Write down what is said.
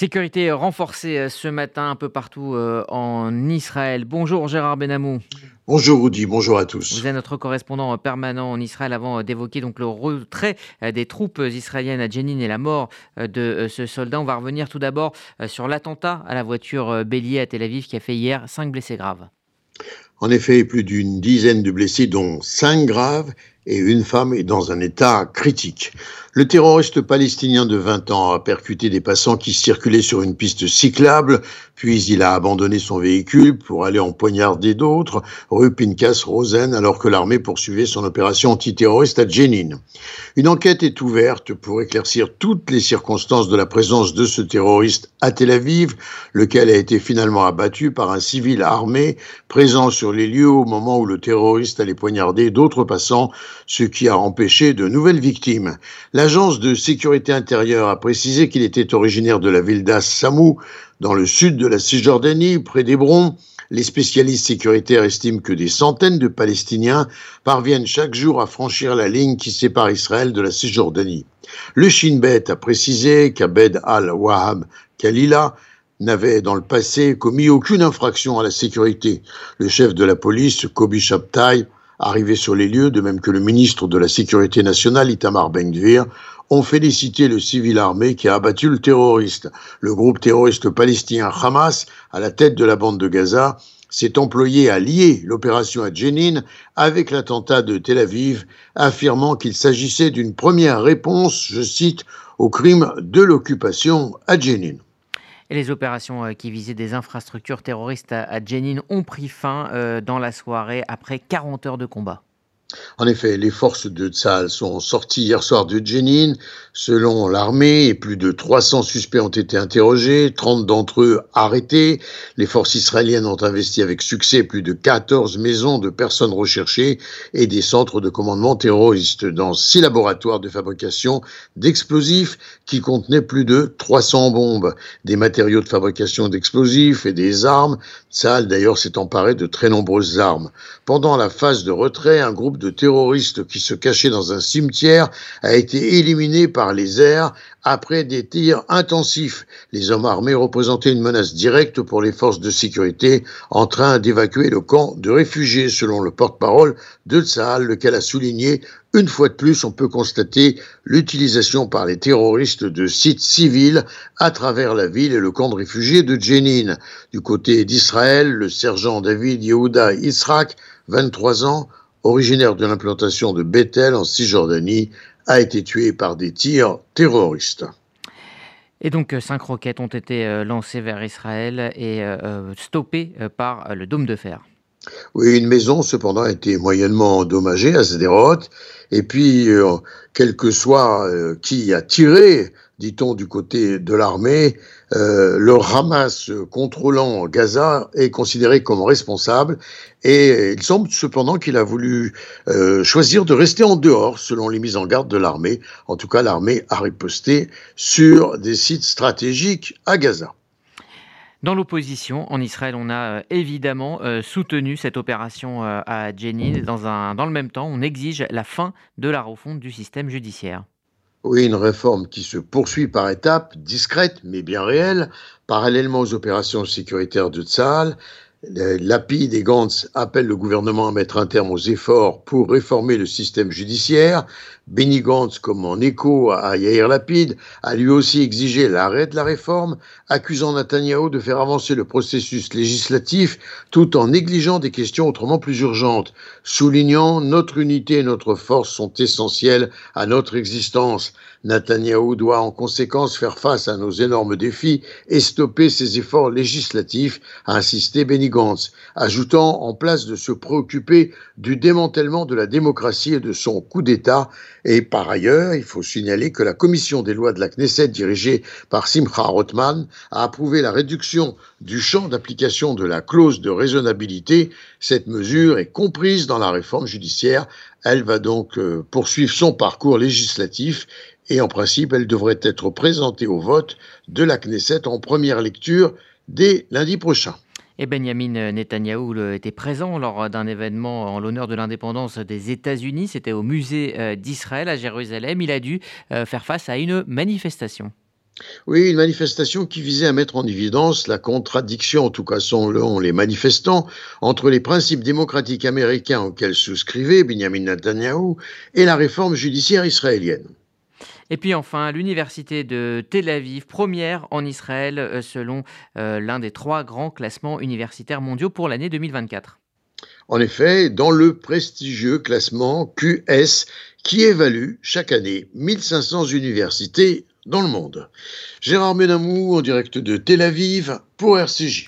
Sécurité renforcée euh, ce matin un peu partout euh, en Israël. Bonjour Gérard Benamou. Bonjour Rudy, bonjour à tous. Vous êtes notre correspondant permanent en Israël avant d'évoquer donc le retrait euh, des troupes israéliennes à Jenin et la mort de ce soldat. On va revenir tout d'abord sur l'attentat à la voiture bélier à Tel Aviv qui a fait hier cinq blessés graves. En effet, plus d'une dizaine de blessés, dont cinq graves, et une femme est dans un état critique. Le terroriste palestinien de 20 ans a percuté des passants qui circulaient sur une piste cyclable, puis il a abandonné son véhicule pour aller en poignarder d'autres, rue Pincas Rosen, alors que l'armée poursuivait son opération antiterroriste à Jenin. Une enquête est ouverte pour éclaircir toutes les circonstances de la présence de ce terroriste à Tel Aviv, lequel a été finalement abattu par un civil armé présent sur les lieux au moment où le terroriste allait poignarder d'autres passants, ce qui a empêché de nouvelles victimes. L'agence de sécurité intérieure a précisé qu'il était originaire de la ville d'As-Samou, dans le sud de la Cisjordanie, près d'Hébron. Les spécialistes sécuritaires estiment que des centaines de Palestiniens parviennent chaque jour à franchir la ligne qui sépare Israël de la Cisjordanie. Le Shin Bet a précisé qu'Abed al-Wahab Khalila n'avait dans le passé commis aucune infraction à la sécurité. Le chef de la police, Kobi Shabtai, Arrivés sur les lieux, de même que le ministre de la Sécurité nationale, Itamar Ben-Gvir, ont félicité le civil armé qui a abattu le terroriste. Le groupe terroriste palestinien Hamas, à la tête de la bande de Gaza, s'est employé à lier l'opération à avec l'attentat de Tel Aviv, affirmant qu'il s'agissait d'une première réponse, je cite, au crime de l'occupation à Jenin. Et les opérations euh, qui visaient des infrastructures terroristes à Jenin ont pris fin euh, dans la soirée après 40 heures de combat. En effet, les forces de Tsahal sont sorties hier soir de Jenin. Selon l'armée, plus de 300 suspects ont été interrogés, 30 d'entre eux arrêtés. Les forces israéliennes ont investi avec succès plus de 14 maisons de personnes recherchées et des centres de commandement terroristes dans six laboratoires de fabrication d'explosifs qui contenaient plus de 300 bombes, des matériaux de fabrication d'explosifs et des armes. Tsahal d'ailleurs s'est emparé de très nombreuses armes. Pendant la phase de retrait, un groupe de terroristes qui se cachaient dans un cimetière a été éliminé par les airs après des tirs intensifs. Les hommes armés représentaient une menace directe pour les forces de sécurité en train d'évacuer le camp de réfugiés, selon le porte-parole de Tsahal, lequel a souligné une fois de plus, on peut constater l'utilisation par les terroristes de sites civils à travers la ville et le camp de réfugiés de Jenin. Du côté d'Israël, le sergent David Yehuda Israq, 23 ans, originaire de l'implantation de Bethel en Cisjordanie, a été tué par des tirs terroristes. Et donc, euh, cinq roquettes ont été euh, lancées vers Israël et euh, stoppées par le dôme de fer. Oui, une maison, cependant, a été moyennement endommagée à Sderot. Et puis, quel que soit qui a tiré dit-on du côté de l'armée, euh, le Hamas contrôlant Gaza est considéré comme responsable et il semble cependant qu'il a voulu euh, choisir de rester en dehors selon les mises en garde de l'armée. En tout cas, l'armée a riposté sur des sites stratégiques à Gaza. Dans l'opposition, en Israël, on a euh, évidemment soutenu cette opération à Jenin. Dans, dans le même temps, on exige la fin de la refonte du système judiciaire. Oui, une réforme qui se poursuit par étapes, discrètes mais bien réelles, parallèlement aux opérations sécuritaires de Tsahal. Lapide et Gantz appellent le gouvernement à mettre un terme aux efforts pour réformer le système judiciaire. Benny Gantz, comme en écho à Yair Lapide, a lui aussi exigé l'arrêt de la réforme, accusant Netanyahu de faire avancer le processus législatif tout en négligeant des questions autrement plus urgentes, soulignant notre unité et notre force sont essentielles à notre existence. Netanyahu doit en conséquence faire face à nos énormes défis et stopper ses efforts législatifs, a insisté Benny Gantz, ajoutant en place de se préoccuper du démantèlement de la démocratie et de son coup d'État. Et par ailleurs, il faut signaler que la commission des lois de la Knesset, dirigée par Simcha Rothman, a approuvé la réduction du champ d'application de la clause de raisonnabilité. Cette mesure est comprise dans la réforme judiciaire. Elle va donc euh, poursuivre son parcours législatif et en principe, elle devrait être présentée au vote de la Knesset en première lecture dès lundi prochain. Et Benjamin Netanyahou était présent lors d'un événement en l'honneur de l'indépendance des États-Unis. C'était au musée euh, d'Israël à Jérusalem. Il a dû euh, faire face à une manifestation. Oui, une manifestation qui visait à mettre en évidence la contradiction, en tout cas selon les manifestants, entre les principes démocratiques américains auxquels souscrivait Benjamin Netanyahu et la réforme judiciaire israélienne. Et puis enfin, l'université de Tel Aviv, première en Israël euh, selon euh, l'un des trois grands classements universitaires mondiaux pour l'année 2024. En effet, dans le prestigieux classement QS qui évalue chaque année 1500 universités dans le monde. Gérard Benamou en direct de Tel Aviv pour RCJ.